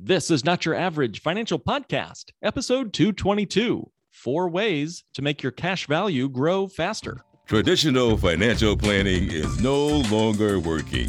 This is Not Your Average Financial Podcast, episode 222 Four Ways to Make Your Cash Value Grow Faster. Traditional financial planning is no longer working.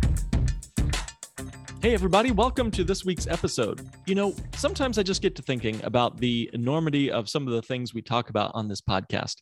Hey, everybody, welcome to this week's episode. You know, sometimes I just get to thinking about the enormity of some of the things we talk about on this podcast,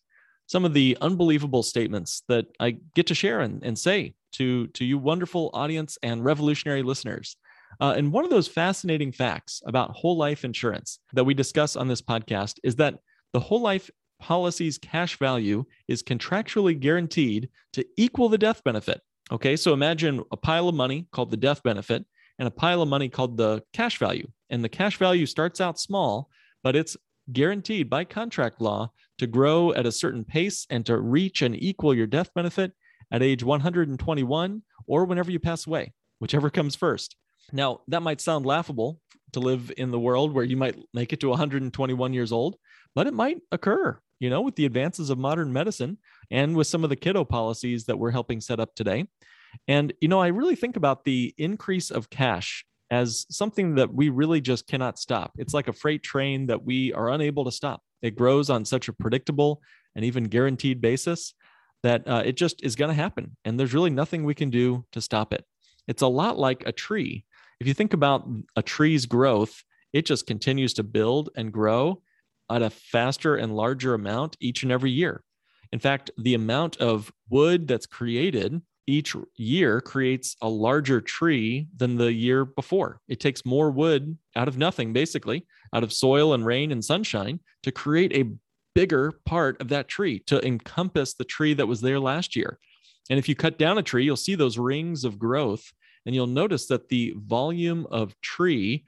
some of the unbelievable statements that I get to share and, and say to, to you, wonderful audience and revolutionary listeners. Uh, and one of those fascinating facts about whole life insurance that we discuss on this podcast is that the whole life policy's cash value is contractually guaranteed to equal the death benefit. Okay, so imagine a pile of money called the death benefit and a pile of money called the cash value. And the cash value starts out small, but it's guaranteed by contract law to grow at a certain pace and to reach and equal your death benefit at age 121 or whenever you pass away, whichever comes first. Now, that might sound laughable to live in the world where you might make it to 121 years old, but it might occur, you know, with the advances of modern medicine and with some of the kiddo policies that we're helping set up today. And, you know, I really think about the increase of cash as something that we really just cannot stop. It's like a freight train that we are unable to stop. It grows on such a predictable and even guaranteed basis that uh, it just is going to happen. And there's really nothing we can do to stop it. It's a lot like a tree. If you think about a tree's growth, it just continues to build and grow at a faster and larger amount each and every year. In fact, the amount of wood that's created each year creates a larger tree than the year before. It takes more wood out of nothing, basically, out of soil and rain and sunshine to create a bigger part of that tree to encompass the tree that was there last year. And if you cut down a tree, you'll see those rings of growth, and you'll notice that the volume of tree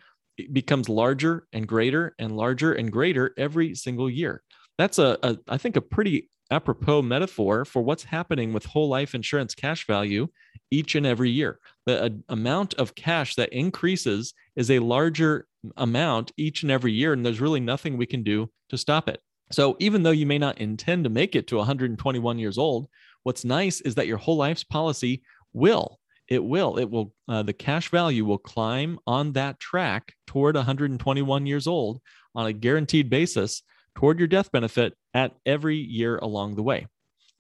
becomes larger and greater and larger and greater every single year. That's a, a I think, a pretty apropos metaphor for what's happening with whole life insurance cash value each and every year. The a, amount of cash that increases is a larger amount each and every year, and there's really nothing we can do to stop it. So, even though you may not intend to make it to 121 years old, what's nice is that your whole life's policy will. It will. It will. Uh, the cash value will climb on that track toward 121 years old on a guaranteed basis toward your death benefit at every year along the way.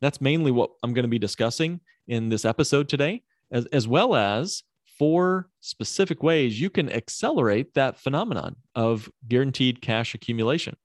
That's mainly what I'm going to be discussing in this episode today, as, as well as four specific ways you can accelerate that phenomenon of guaranteed cash accumulation,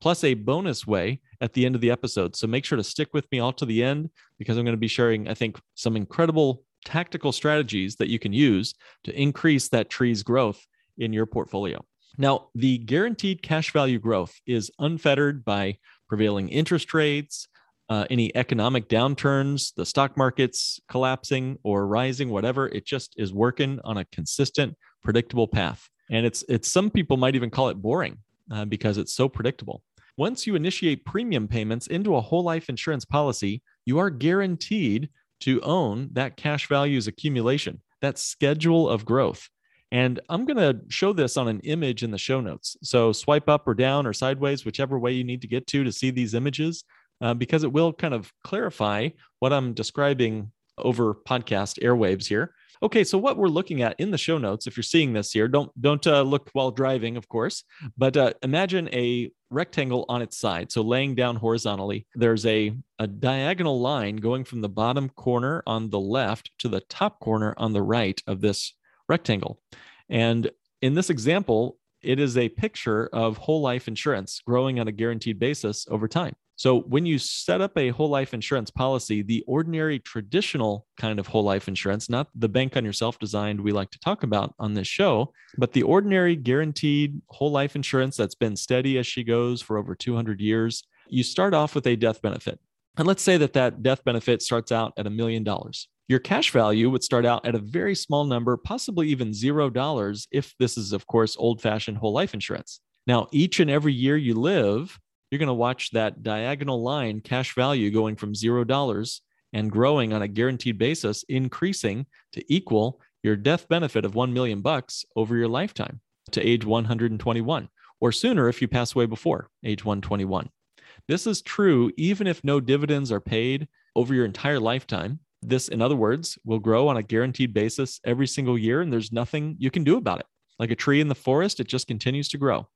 plus a bonus way at the end of the episode. So make sure to stick with me all to the end because I'm going to be sharing, I think, some incredible tactical strategies that you can use to increase that tree's growth in your portfolio. Now, the guaranteed cash value growth is unfettered by prevailing interest rates, uh, any economic downturns, the stock markets collapsing or rising, whatever. It just is working on a consistent, predictable path. And it's it's some people might even call it boring uh, because it's so predictable. Once you initiate premium payments into a whole life insurance policy, you are guaranteed to own that cash values accumulation, that schedule of growth. And I'm going to show this on an image in the show notes. So swipe up or down or sideways, whichever way you need to get to to see these images, uh, because it will kind of clarify what I'm describing over podcast airwaves here. Okay, so what we're looking at in the show notes, if you're seeing this here, don't don't uh, look while driving, of course, but uh, imagine a rectangle on its side. So laying down horizontally, there's a a diagonal line going from the bottom corner on the left to the top corner on the right of this rectangle. And in this example, it is a picture of whole life insurance growing on a guaranteed basis over time. So, when you set up a whole life insurance policy, the ordinary traditional kind of whole life insurance, not the bank on yourself designed we like to talk about on this show, but the ordinary guaranteed whole life insurance that's been steady as she goes for over 200 years, you start off with a death benefit. And let's say that that death benefit starts out at a million dollars. Your cash value would start out at a very small number, possibly even zero dollars, if this is, of course, old fashioned whole life insurance. Now, each and every year you live, you're going to watch that diagonal line cash value going from $0 and growing on a guaranteed basis, increasing to equal your death benefit of 1 million bucks over your lifetime to age 121 or sooner if you pass away before age 121. This is true even if no dividends are paid over your entire lifetime. This, in other words, will grow on a guaranteed basis every single year, and there's nothing you can do about it. Like a tree in the forest, it just continues to grow.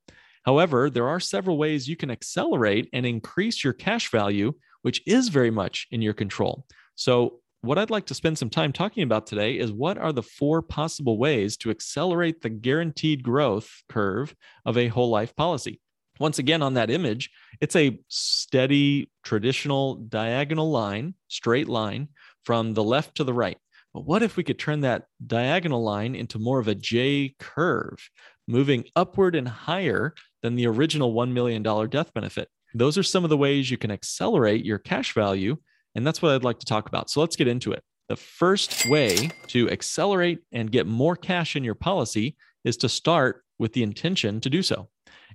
However, there are several ways you can accelerate and increase your cash value, which is very much in your control. So, what I'd like to spend some time talking about today is what are the four possible ways to accelerate the guaranteed growth curve of a whole life policy. Once again, on that image, it's a steady, traditional diagonal line, straight line from the left to the right. But what if we could turn that diagonal line into more of a J curve, moving upward and higher than the original $1 million death benefit? Those are some of the ways you can accelerate your cash value. And that's what I'd like to talk about. So let's get into it. The first way to accelerate and get more cash in your policy is to start with the intention to do so.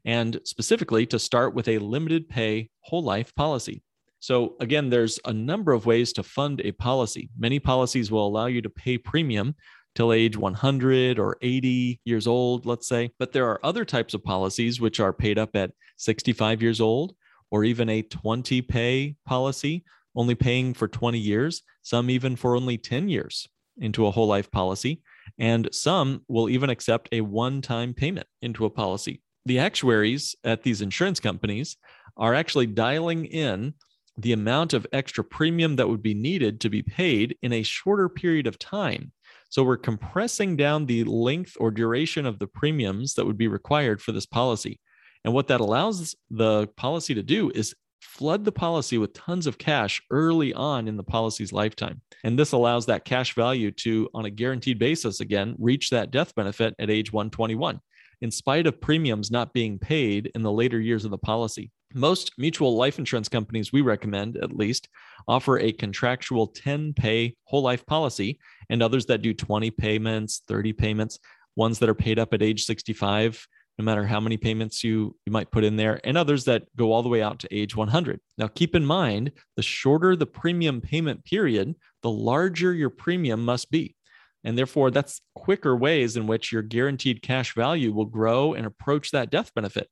And specifically, to start with a limited pay whole life policy. So, again, there's a number of ways to fund a policy. Many policies will allow you to pay premium till age 100 or 80 years old, let's say. But there are other types of policies which are paid up at 65 years old or even a 20 pay policy, only paying for 20 years, some even for only 10 years into a whole life policy. And some will even accept a one time payment into a policy. The actuaries at these insurance companies are actually dialing in the amount of extra premium that would be needed to be paid in a shorter period of time. So we're compressing down the length or duration of the premiums that would be required for this policy. And what that allows the policy to do is flood the policy with tons of cash early on in the policy's lifetime. And this allows that cash value to, on a guaranteed basis, again, reach that death benefit at age 121, in spite of premiums not being paid in the later years of the policy. Most mutual life insurance companies we recommend, at least, offer a contractual 10 pay whole life policy, and others that do 20 payments, 30 payments, ones that are paid up at age 65, no matter how many payments you, you might put in there, and others that go all the way out to age 100. Now, keep in mind the shorter the premium payment period, the larger your premium must be. And therefore, that's quicker ways in which your guaranteed cash value will grow and approach that death benefit.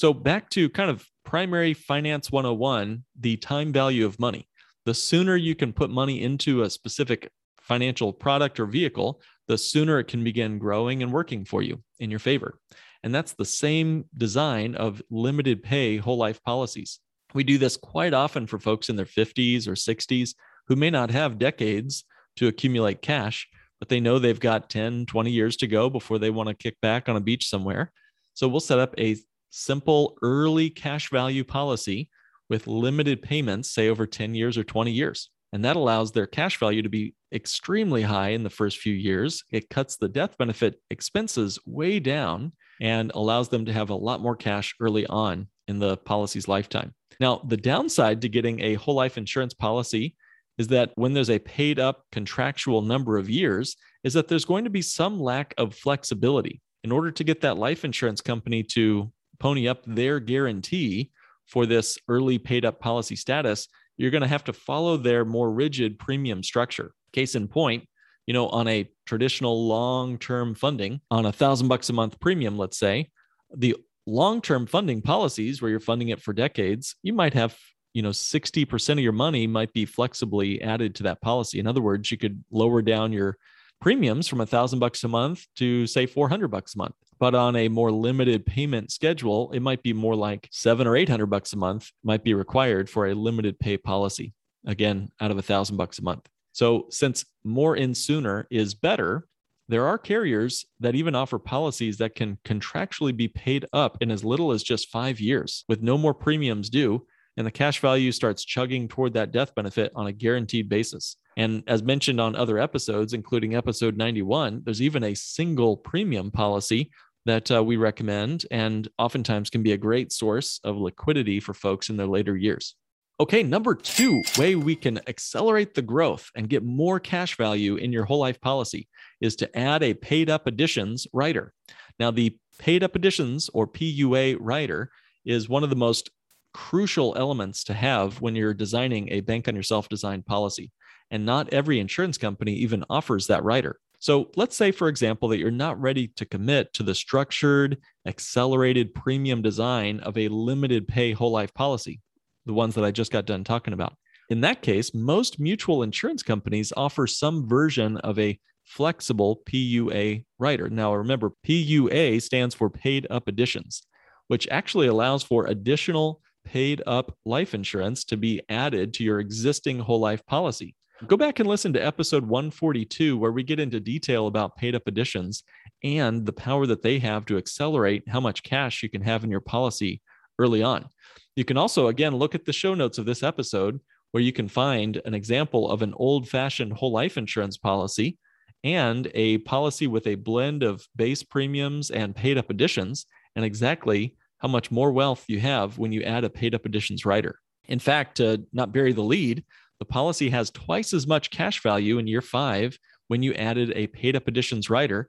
So, back to kind of primary finance 101 the time value of money. The sooner you can put money into a specific financial product or vehicle, the sooner it can begin growing and working for you in your favor. And that's the same design of limited pay whole life policies. We do this quite often for folks in their 50s or 60s who may not have decades to accumulate cash, but they know they've got 10, 20 years to go before they want to kick back on a beach somewhere. So we'll set up a simple early cash value policy with limited payments, say over 10 years or 20 years. And that allows their cash value to be extremely high in the first few years. It cuts the death benefit expenses way down and allows them to have a lot more cash early on in the policy's lifetime. Now, the downside to getting a whole life insurance policy is that when there's a paid up contractual number of years, is that there's going to be some lack of flexibility. In order to get that life insurance company to pony up their guarantee for this early paid up policy status, you're going to have to follow their more rigid premium structure. Case in point, you know, on a traditional long-term funding, on a thousand bucks a month premium, let's say, the long-term funding policies where you're funding it for decades, you might have, you know, 60% of your money might be flexibly added to that policy. In other words, you could lower down your premiums from a thousand bucks a month to say 400 bucks a month. But on a more limited payment schedule, it might be more like seven or 800 bucks a month might be required for a limited pay policy. Again, out of a thousand bucks a month. So since more in sooner is better, there are carriers that even offer policies that can contractually be paid up in as little as just five years with no more premiums due. And the cash value starts chugging toward that death benefit on a guaranteed basis. And as mentioned on other episodes, including episode 91, there's even a single premium policy that uh, we recommend and oftentimes can be a great source of liquidity for folks in their later years. Okay, number two way we can accelerate the growth and get more cash value in your whole life policy is to add a paid up additions rider. Now, the paid up additions or PUA rider is one of the most crucial elements to have when you're designing a bank on yourself designed policy. And not every insurance company even offers that rider. So let's say, for example, that you're not ready to commit to the structured, accelerated premium design of a limited pay whole life policy, the ones that I just got done talking about. In that case, most mutual insurance companies offer some version of a flexible PUA rider. Now, remember, PUA stands for paid up additions, which actually allows for additional paid up life insurance to be added to your existing whole life policy. Go back and listen to episode 142, where we get into detail about paid up additions and the power that they have to accelerate how much cash you can have in your policy early on. You can also, again, look at the show notes of this episode, where you can find an example of an old fashioned whole life insurance policy and a policy with a blend of base premiums and paid up additions, and exactly how much more wealth you have when you add a paid up additions rider. In fact, to not bury the lead, the policy has twice as much cash value in year five when you added a paid up additions rider,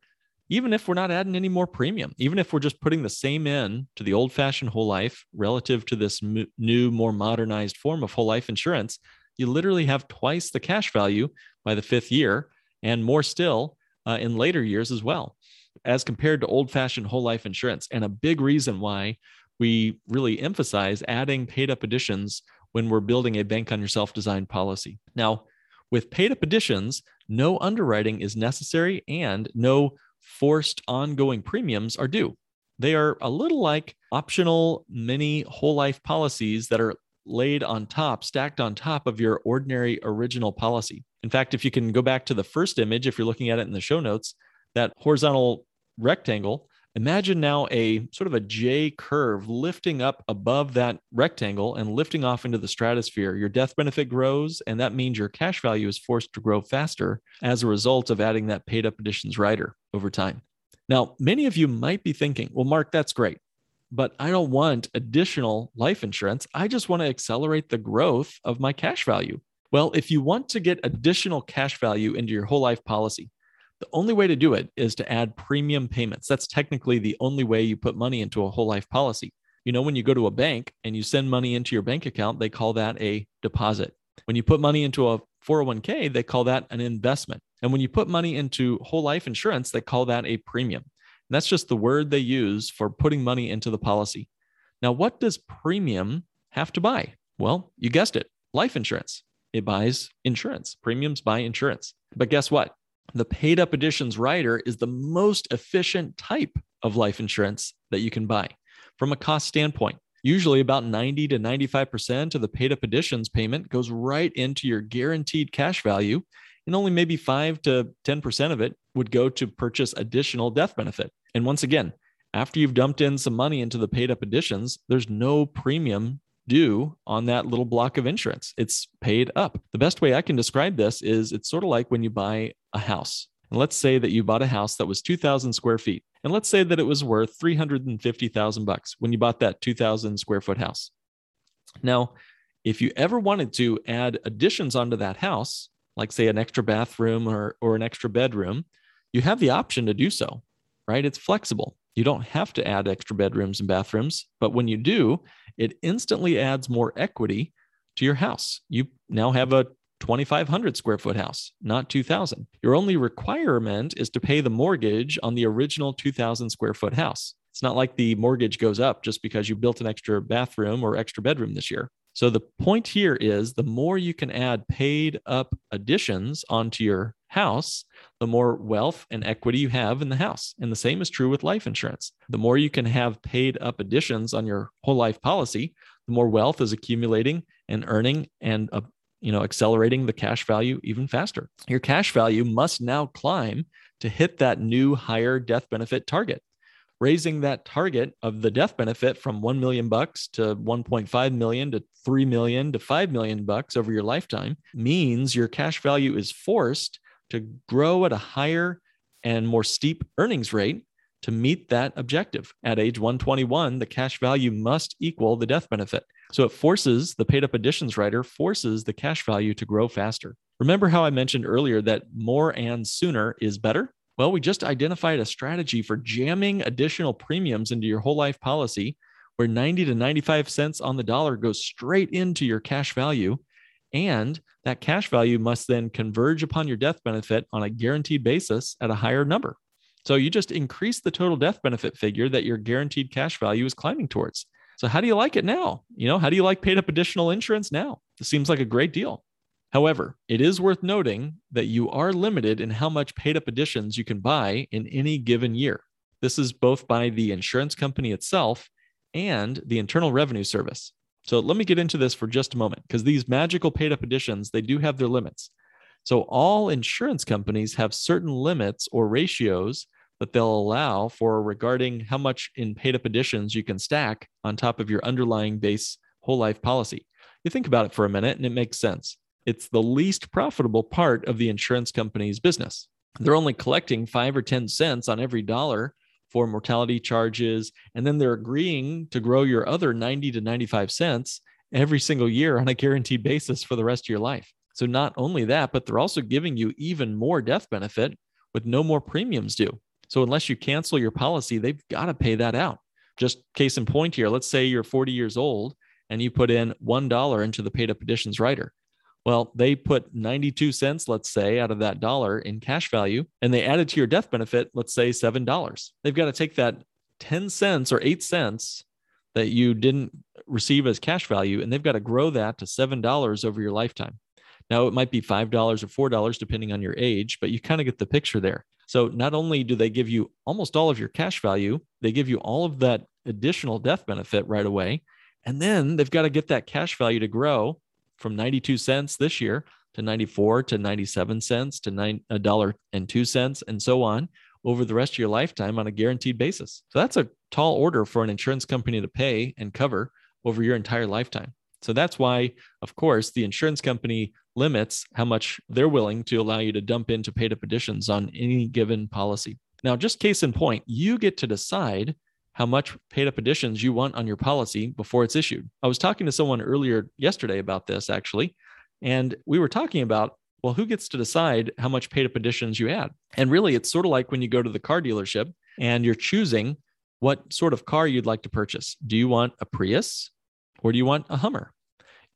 even if we're not adding any more premium, even if we're just putting the same in to the old fashioned whole life relative to this new, more modernized form of whole life insurance, you literally have twice the cash value by the fifth year and more still uh, in later years as well, as compared to old fashioned whole life insurance. And a big reason why we really emphasize adding paid up additions when we're building a bank on yourself design policy. Now, with paid up additions, no underwriting is necessary and no forced ongoing premiums are due. They are a little like optional mini whole life policies that are laid on top, stacked on top of your ordinary original policy. In fact, if you can go back to the first image, if you're looking at it in the show notes, that horizontal rectangle Imagine now a sort of a J curve lifting up above that rectangle and lifting off into the stratosphere. Your death benefit grows, and that means your cash value is forced to grow faster as a result of adding that paid up additions rider over time. Now, many of you might be thinking, well, Mark, that's great, but I don't want additional life insurance. I just want to accelerate the growth of my cash value. Well, if you want to get additional cash value into your whole life policy, the only way to do it is to add premium payments. That's technically the only way you put money into a whole life policy. You know, when you go to a bank and you send money into your bank account, they call that a deposit. When you put money into a 401k, they call that an investment. And when you put money into whole life insurance, they call that a premium. And that's just the word they use for putting money into the policy. Now, what does premium have to buy? Well, you guessed it life insurance. It buys insurance. Premiums buy insurance. But guess what? The paid up additions rider is the most efficient type of life insurance that you can buy from a cost standpoint. Usually, about 90 to 95% of the paid up additions payment goes right into your guaranteed cash value, and only maybe 5 to 10% of it would go to purchase additional death benefit. And once again, after you've dumped in some money into the paid up additions, there's no premium due on that little block of insurance. It's paid up. The best way I can describe this is it's sort of like when you buy a house. And let's say that you bought a house that was 2,000 square feet. And let's say that it was worth 350,000 bucks when you bought that 2,000 square foot house. Now, if you ever wanted to add additions onto that house, like say an extra bathroom or, or an extra bedroom, you have the option to do so, right? It's flexible. You don't have to add extra bedrooms and bathrooms, but when you do, it instantly adds more equity to your house. You now have a 2,500 square foot house, not 2,000. Your only requirement is to pay the mortgage on the original 2,000 square foot house. It's not like the mortgage goes up just because you built an extra bathroom or extra bedroom this year. So the point here is the more you can add paid up additions onto your house, the more wealth and equity you have in the house. And the same is true with life insurance. The more you can have paid up additions on your whole life policy, the more wealth is accumulating and earning and uh, you know accelerating the cash value even faster. Your cash value must now climb to hit that new higher death benefit target raising that target of the death benefit from 1 million bucks to 1.5 million to 3 million to 5 million bucks over your lifetime means your cash value is forced to grow at a higher and more steep earnings rate to meet that objective. At age 121, the cash value must equal the death benefit. So it forces the paid up additions rider forces the cash value to grow faster. Remember how I mentioned earlier that more and sooner is better? Well, we just identified a strategy for jamming additional premiums into your whole life policy where 90 to 95 cents on the dollar goes straight into your cash value. And that cash value must then converge upon your death benefit on a guaranteed basis at a higher number. So you just increase the total death benefit figure that your guaranteed cash value is climbing towards. So how do you like it now? You know, how do you like paid up additional insurance now? It seems like a great deal. However, it is worth noting that you are limited in how much paid up additions you can buy in any given year. This is both by the insurance company itself and the Internal Revenue Service. So let me get into this for just a moment because these magical paid up additions, they do have their limits. So all insurance companies have certain limits or ratios that they'll allow for regarding how much in paid up additions you can stack on top of your underlying base whole life policy. You think about it for a minute and it makes sense. It's the least profitable part of the insurance company's business. They're only collecting five or 10 cents on every dollar for mortality charges. And then they're agreeing to grow your other 90 to 95 cents every single year on a guaranteed basis for the rest of your life. So, not only that, but they're also giving you even more death benefit with no more premiums due. So, unless you cancel your policy, they've got to pay that out. Just case in point here, let's say you're 40 years old and you put in $1 into the paid up additions rider. Well, they put 92 cents, let's say, out of that dollar in cash value, and they added to your death benefit, let's say $7. They've got to take that 10 cents or 8 cents that you didn't receive as cash value, and they've got to grow that to $7 over your lifetime. Now, it might be $5 or $4, depending on your age, but you kind of get the picture there. So, not only do they give you almost all of your cash value, they give you all of that additional death benefit right away. And then they've got to get that cash value to grow from 92 cents this year to 94 to 97 cents to a dollar and two cents and so on over the rest of your lifetime on a guaranteed basis. So that's a tall order for an insurance company to pay and cover over your entire lifetime. So that's why, of course, the insurance company limits how much they're willing to allow you to dump into paid up additions on any given policy. Now, just case in point, you get to decide how much paid up additions you want on your policy before it's issued. I was talking to someone earlier yesterday about this actually, and we were talking about well, who gets to decide how much paid up additions you add? And really, it's sort of like when you go to the car dealership and you're choosing what sort of car you'd like to purchase. Do you want a Prius or do you want a Hummer?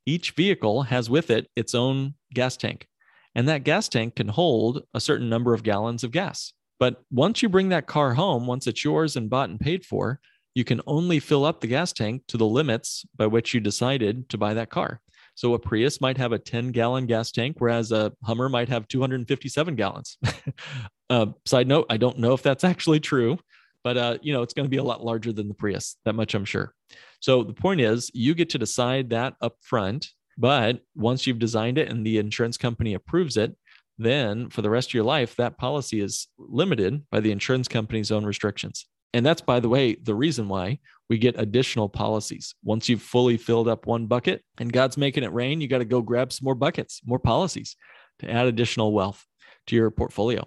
Each vehicle has with it its own gas tank, and that gas tank can hold a certain number of gallons of gas. But once you bring that car home, once it's yours and bought and paid for, you can only fill up the gas tank to the limits by which you decided to buy that car. So a Prius might have a 10 gallon gas tank, whereas a Hummer might have 257 gallons. uh, side note, I don't know if that's actually true, but uh, you know it's going to be a lot larger than the Prius. That much I'm sure. So the point is, you get to decide that up front. But once you've designed it and the insurance company approves it, then for the rest of your life, that policy is limited by the insurance company's own restrictions. And that's, by the way, the reason why we get additional policies. Once you've fully filled up one bucket and God's making it rain, you got to go grab some more buckets, more policies to add additional wealth to your portfolio.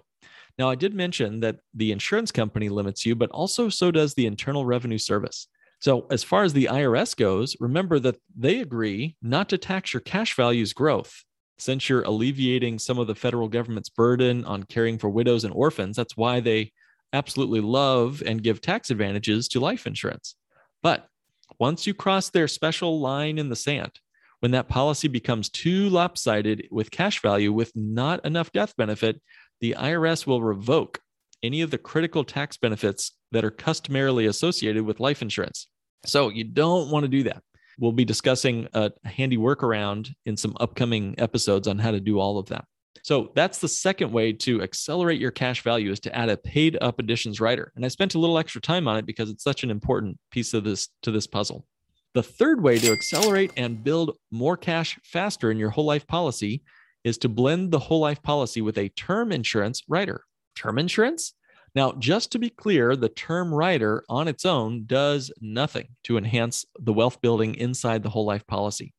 Now, I did mention that the insurance company limits you, but also so does the Internal Revenue Service. So, as far as the IRS goes, remember that they agree not to tax your cash value's growth since you're alleviating some of the federal government's burden on caring for widows and orphans, that's why they absolutely love and give tax advantages to life insurance. But once you cross their special line in the sand, when that policy becomes too lopsided with cash value with not enough death benefit, the IRS will revoke any of the critical tax benefits that are customarily associated with life insurance. So you don't want to do that. We'll be discussing a handy workaround in some upcoming episodes on how to do all of that. So that's the second way to accelerate your cash value is to add a paid up additions rider. And I spent a little extra time on it because it's such an important piece of this to this puzzle. The third way to accelerate and build more cash faster in your whole life policy is to blend the whole life policy with a term insurance rider. Term insurance? Now, just to be clear, the term rider on its own does nothing to enhance the wealth building inside the whole life policy.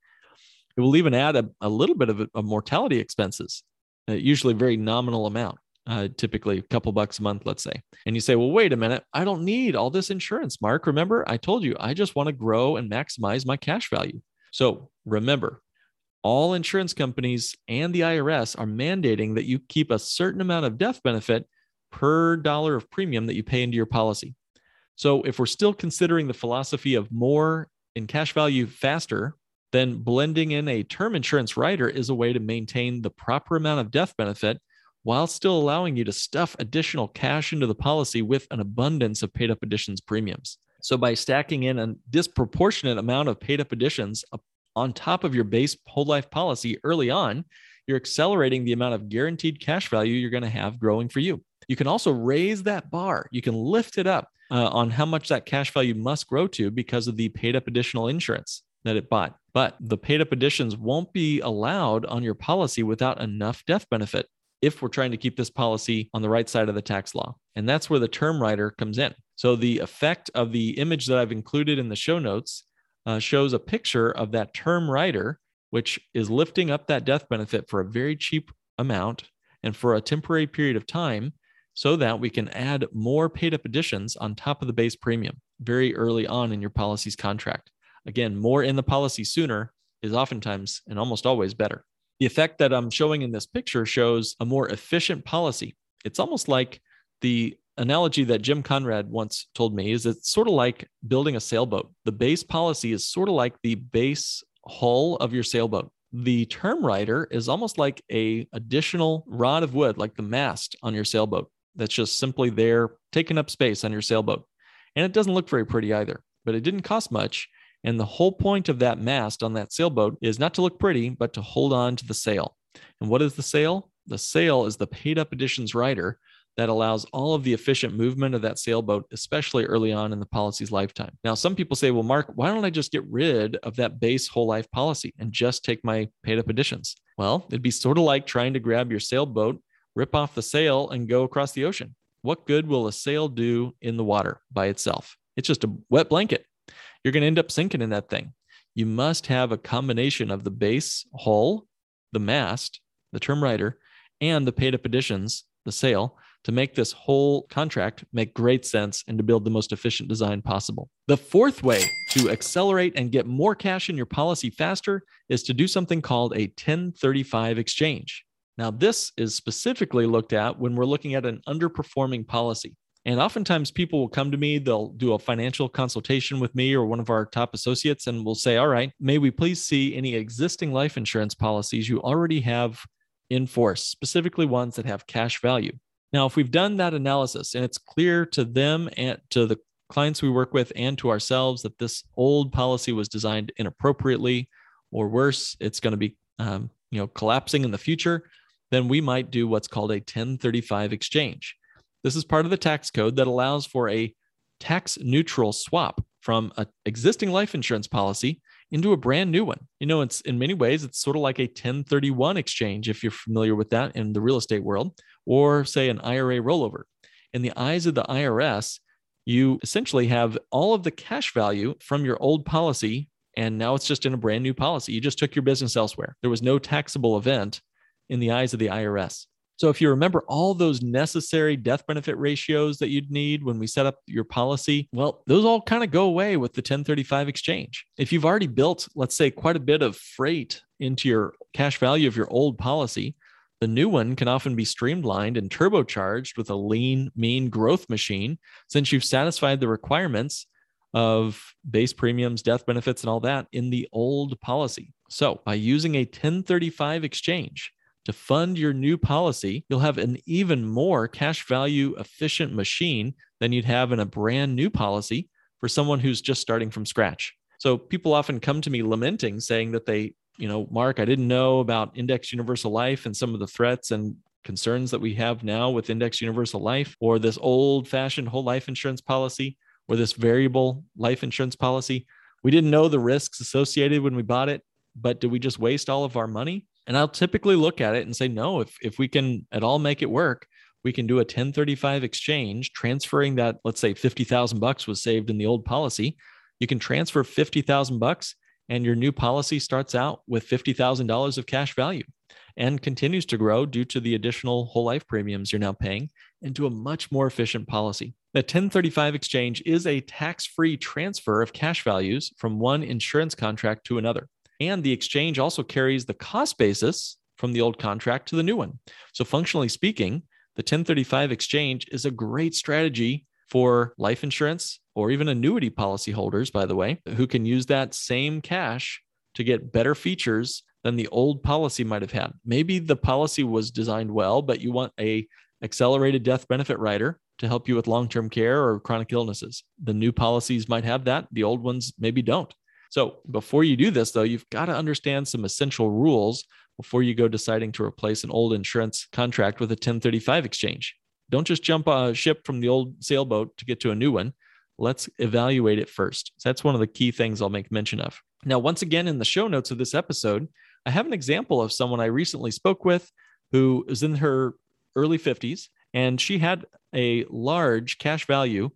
It will even add a, a little bit of, a, mortality expenses, uh, usually very nominal amount, uh, typically a couple bucks a month, let's say. And you say, well, wait a minute, I don't need all this insurance, Mark. Remember, I told you I just want to grow and maximize my cash value. So remember, all insurance companies and the IRS are mandating that you keep a certain amount of death benefit per dollar of premium that you pay into your policy. So if we're still considering the philosophy of more in cash value faster, then blending in a term insurance rider is a way to maintain the proper amount of death benefit while still allowing you to stuff additional cash into the policy with an abundance of paid up additions premiums. So by stacking in a disproportionate amount of paid up additions on top of your base whole life policy early on, you're accelerating the amount of guaranteed cash value you're going to have growing for you. You can also raise that bar. You can lift it up uh, on how much that cash value must grow to because of the paid up additional insurance that it bought. But the paid up additions won't be allowed on your policy without enough death benefit if we're trying to keep this policy on the right side of the tax law. And that's where the term rider comes in. So the effect of the image that I've included in the show notes uh, shows a picture of that term rider, which is lifting up that death benefit for a very cheap amount and for a temporary period of time so that we can add more paid up additions on top of the base premium very early on in your policy's contract. Again, more in the policy sooner is oftentimes and almost always better. The effect that I'm showing in this picture shows a more efficient policy. It's almost like the analogy that Jim Conrad once told me is it's sort of like building a sailboat. The base policy is sort of like the base hull of your sailboat. The term rider is almost like a additional rod of wood, like the mast on your sailboat. That's just simply there taking up space on your sailboat. And it doesn't look very pretty either, but it didn't cost much. And the whole point of that mast on that sailboat is not to look pretty, but to hold on to the sail. And what is the sail? The sail is the paid up additions rider that allows all of the efficient movement of that sailboat, especially early on in the policy's lifetime. Now, some people say, well, Mark, why don't I just get rid of that base whole life policy and just take my paid up additions? Well, it'd be sort of like trying to grab your sailboat, rip off the sail, and go across the ocean. What good will a sail do in the water by itself? It's just a wet blanket. You're going to end up sinking in that thing. You must have a combination of the base hull, the mast, the term rider, and the paid up additions, the sail, to make this whole contract make great sense and to build the most efficient design possible. The fourth way to accelerate and get more cash in your policy faster is to do something called a 1035 exchange. Now, this is specifically looked at when we're looking at an underperforming policy. And oftentimes people will come to me, they'll do a financial consultation with me or one of our top associates, and we'll say, All right, may we please see any existing life insurance policies you already have in force, specifically ones that have cash value. Now, if we've done that analysis and it's clear to them and to the clients we work with and to ourselves that this old policy was designed inappropriately, or worse, it's going to be um, you know collapsing in the future, then we might do what's called a 1035 exchange. This is part of the tax code that allows for a tax neutral swap from an existing life insurance policy into a brand new one. You know, it's in many ways, it's sort of like a 1031 exchange, if you're familiar with that in the real estate world, or say an IRA rollover. In the eyes of the IRS, you essentially have all of the cash value from your old policy, and now it's just in a brand new policy. You just took your business elsewhere. There was no taxable event in the eyes of the IRS. So if you remember all those necessary death benefit ratios that you'd need when we set up your policy, well, those all kind of go away with the 1035 exchange. If you've already built, let's say, quite a bit of freight into your cash value of your old policy, the new one can often be streamlined and turbocharged with a lean, mean growth machine since you've satisfied the requirements of base premiums, death benefits, and all that in the old policy. So, by using a 1035 exchange, to fund your new policy, you'll have an even more cash value efficient machine than you'd have in a brand new policy for someone who's just starting from scratch. So people often come to me lamenting, saying that they, you know, Mark, I didn't know about Index Universal Life and some of the threats and concerns that we have now with Index Universal Life or this old fashioned whole life insurance policy or this variable life insurance policy. We didn't know the risks associated when we bought it, but did we just waste all of our money? And I'll typically look at it and say, no, if, if we can at all make it work, we can do a 1035 exchange, transferring that, let's say 50,000 bucks was saved in the old policy. You can transfer 50,000 bucks and your new policy starts out with $50,000 of cash value and continues to grow due to the additional whole life premiums you're now paying into a much more efficient policy. The 1035 exchange is a tax free transfer of cash values from one insurance contract to another. And the exchange also carries the cost basis from the old contract to the new one. So, functionally speaking, the 1035 exchange is a great strategy for life insurance or even annuity policyholders, by the way, who can use that same cash to get better features than the old policy might have had. Maybe the policy was designed well, but you want a accelerated death benefit rider to help you with long-term care or chronic illnesses. The new policies might have that, the old ones maybe don't. So, before you do this though, you've got to understand some essential rules before you go deciding to replace an old insurance contract with a 1035 exchange. Don't just jump a ship from the old sailboat to get to a new one. Let's evaluate it first. So that's one of the key things I'll make mention of. Now, once again, in the show notes of this episode, I have an example of someone I recently spoke with who is in her early 50s and she had a large cash value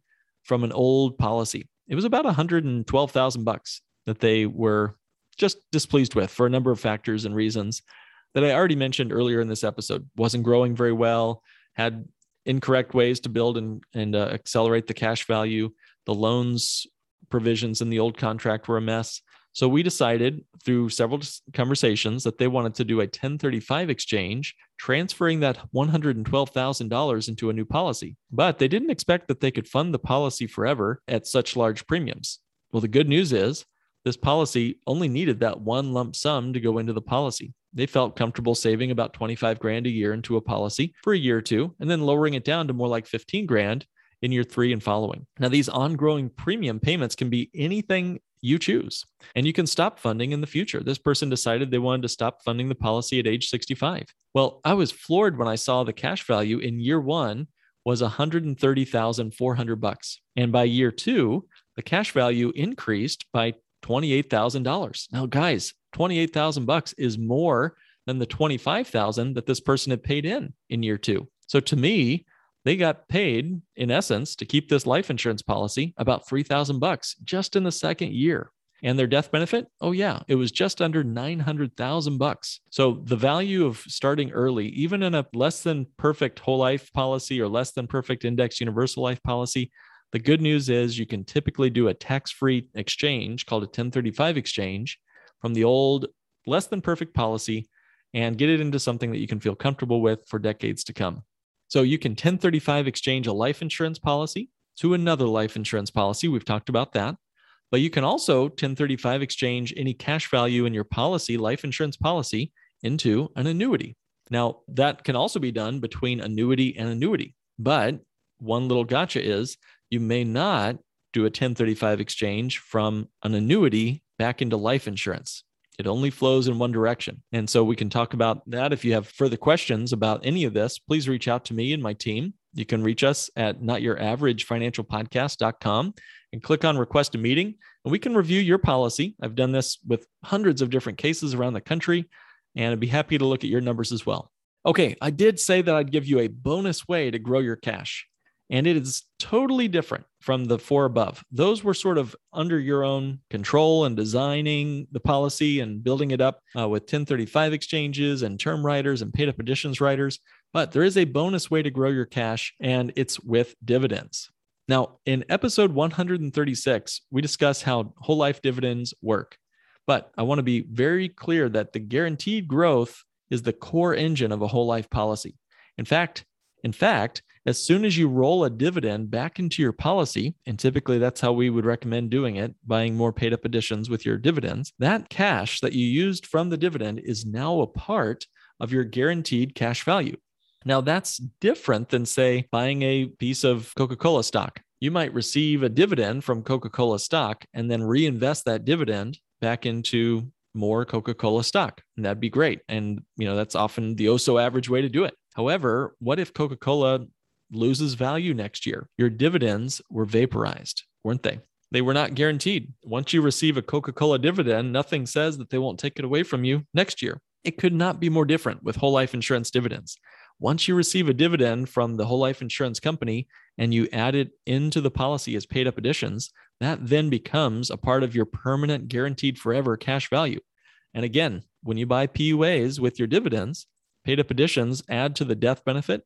from an old policy. It was about 112,000 bucks that they were just displeased with for a number of factors and reasons that I already mentioned earlier in this episode. Wasn't growing very well, had incorrect ways to build and, and uh, accelerate the cash value. The loans provisions in the old contract were a mess. So we decided through several conversations that they wanted to do a 1035 exchange, transferring that $112,000 into a new policy. But they didn't expect that they could fund the policy forever at such large premiums. Well, the good news is this policy only needed that one lump sum to go into the policy. They felt comfortable saving about 25 grand a year into a policy for a year or two and then lowering it down to more like 15 grand in year 3 and following. Now these ongoing premium payments can be anything you choose. And you can stop funding in the future. This person decided they wanted to stop funding the policy at age 65. Well, I was floored when I saw the cash value in year 1 was 130,400 bucks. And by year 2, the cash value increased by $28,000. Now guys, 28,000 bucks is more than the 25,000 that this person had paid in in year 2. So to me, they got paid in essence to keep this life insurance policy about 3000 bucks just in the second year and their death benefit oh yeah it was just under 900,000 bucks so the value of starting early even in a less than perfect whole life policy or less than perfect index universal life policy the good news is you can typically do a tax-free exchange called a 1035 exchange from the old less than perfect policy and get it into something that you can feel comfortable with for decades to come so you can 1035 exchange a life insurance policy to another life insurance policy. We've talked about that. But you can also 1035 exchange any cash value in your policy, life insurance policy, into an annuity. Now, that can also be done between annuity and annuity. But one little gotcha is you may not do a 1035 exchange from an annuity back into life insurance. It only flows in one direction. And so we can talk about that. If you have further questions about any of this, please reach out to me and my team. You can reach us at notyouraveragefinancialpodcast.com and click on request a meeting, and we can review your policy. I've done this with hundreds of different cases around the country, and I'd be happy to look at your numbers as well. Okay, I did say that I'd give you a bonus way to grow your cash and it is totally different from the four above. Those were sort of under your own control and designing the policy and building it up uh, with 1035 exchanges and term riders and paid up additions riders. But there is a bonus way to grow your cash, and it's with dividends. Now, in episode 136, we discuss how whole life dividends work. But I want to be very clear that the guaranteed growth is the core engine of a whole life policy. In fact, in fact, as soon as you roll a dividend back into your policy, and typically that's how we would recommend doing it, buying more paid up additions with your dividends, that cash that you used from the dividend is now a part of your guaranteed cash value. Now, that's different than, say, buying a piece of Coca Cola stock. You might receive a dividend from Coca Cola stock and then reinvest that dividend back into more Coca Cola stock. And that'd be great. And, you know, that's often the oh so average way to do it. However, what if Coca Cola loses value next year. Your dividends were vaporized, weren't they? They were not guaranteed. Once you receive a Coca Cola dividend, nothing says that they won't take it away from you next year. It could not be more different with whole life insurance dividends. Once you receive a dividend from the whole life insurance company and you add it into the policy as paid up additions, that then becomes a part of your permanent guaranteed forever cash value. And again, when you buy PUAs with your dividends, paid up additions add to the death benefit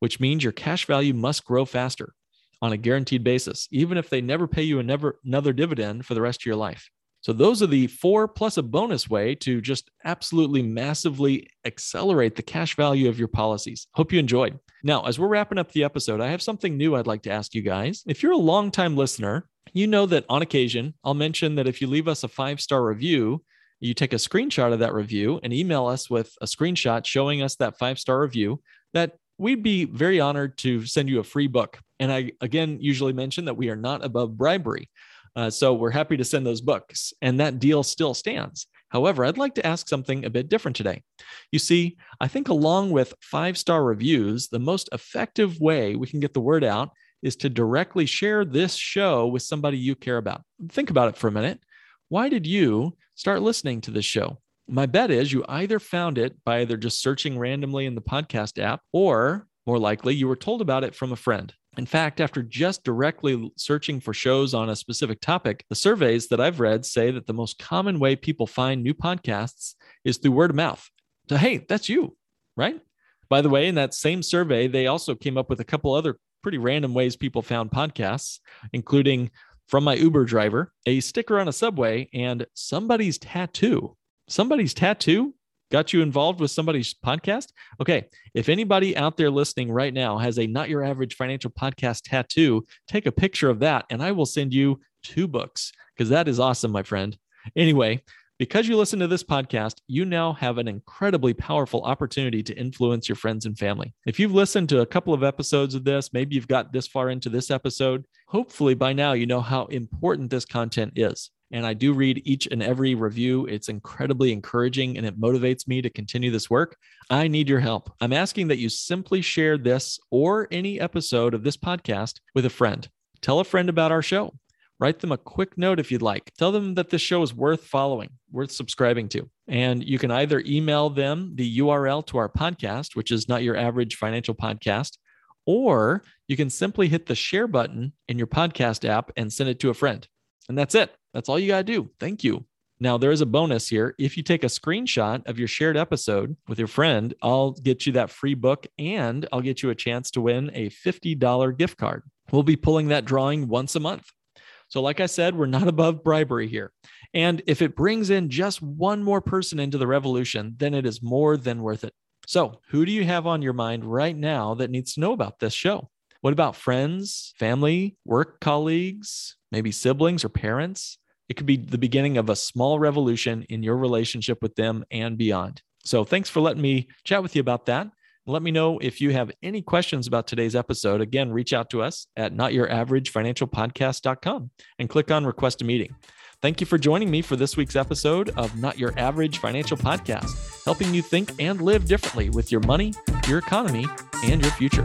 which means your cash value must grow faster on a guaranteed basis, even if they never pay you another dividend for the rest of your life. So, those are the four plus a bonus way to just absolutely massively accelerate the cash value of your policies. Hope you enjoyed. Now, as we're wrapping up the episode, I have something new I'd like to ask you guys. If you're a longtime listener, You know that on occasion, I'll mention that if you leave us a five star review, you take a screenshot of that review and email us with a screenshot showing us that five star review, that we'd be very honored to send you a free book. And I, again, usually mention that we are not above bribery. Uh, so we're happy to send those books, and that deal still stands. However, I'd like to ask something a bit different today. You see, I think along with five star reviews, the most effective way we can get the word out is to directly share this show with somebody you care about. Think about it for a minute. Why did you start listening to this show? My bet is you either found it by either just searching randomly in the podcast app, or more likely, you were told about it from a friend. In fact, after just directly searching for shows on a specific topic, the surveys that I've read say that the most common way people find new podcasts is through word of mouth. So, hey, that's you, right? By the way, in that same survey, they also came up with a couple other pretty random ways people found podcasts, including from my Uber driver, a sticker on a subway, and somebody's tattoo. Somebody's tattoo got you involved with somebody's podcast? Okay, if anybody out there listening right now has a not your average financial podcast tattoo, take a picture of that and I will send you two books because that is awesome, my friend. Anyway, because you listen to this podcast, you now have an incredibly powerful opportunity to influence your friends and family. If you've listened to a couple of episodes of this, maybe you've got this far into this episode, hopefully by now you know how important this content is. And I do read each and every review. It's incredibly encouraging and it motivates me to continue this work. I need your help. I'm asking that you simply share this or any episode of this podcast with a friend. Tell a friend about our show. Write them a quick note if you'd like. Tell them that this show is worth following, worth subscribing to. And you can either email them the URL to our podcast, which is not your average financial podcast, or you can simply hit the share button in your podcast app and send it to a friend. And that's it. That's all you got to do. Thank you. Now, there is a bonus here. If you take a screenshot of your shared episode with your friend, I'll get you that free book and I'll get you a chance to win a $50 gift card. We'll be pulling that drawing once a month. So, like I said, we're not above bribery here. And if it brings in just one more person into the revolution, then it is more than worth it. So, who do you have on your mind right now that needs to know about this show? What about friends, family, work colleagues, maybe siblings or parents? It could be the beginning of a small revolution in your relationship with them and beyond. So, thanks for letting me chat with you about that. Let me know if you have any questions about today's episode. Again, reach out to us at notyouraverageFinancialPodcast.com and click on request a meeting. Thank you for joining me for this week's episode of Not Your Average Financial Podcast, helping you think and live differently with your money, your economy, and your future.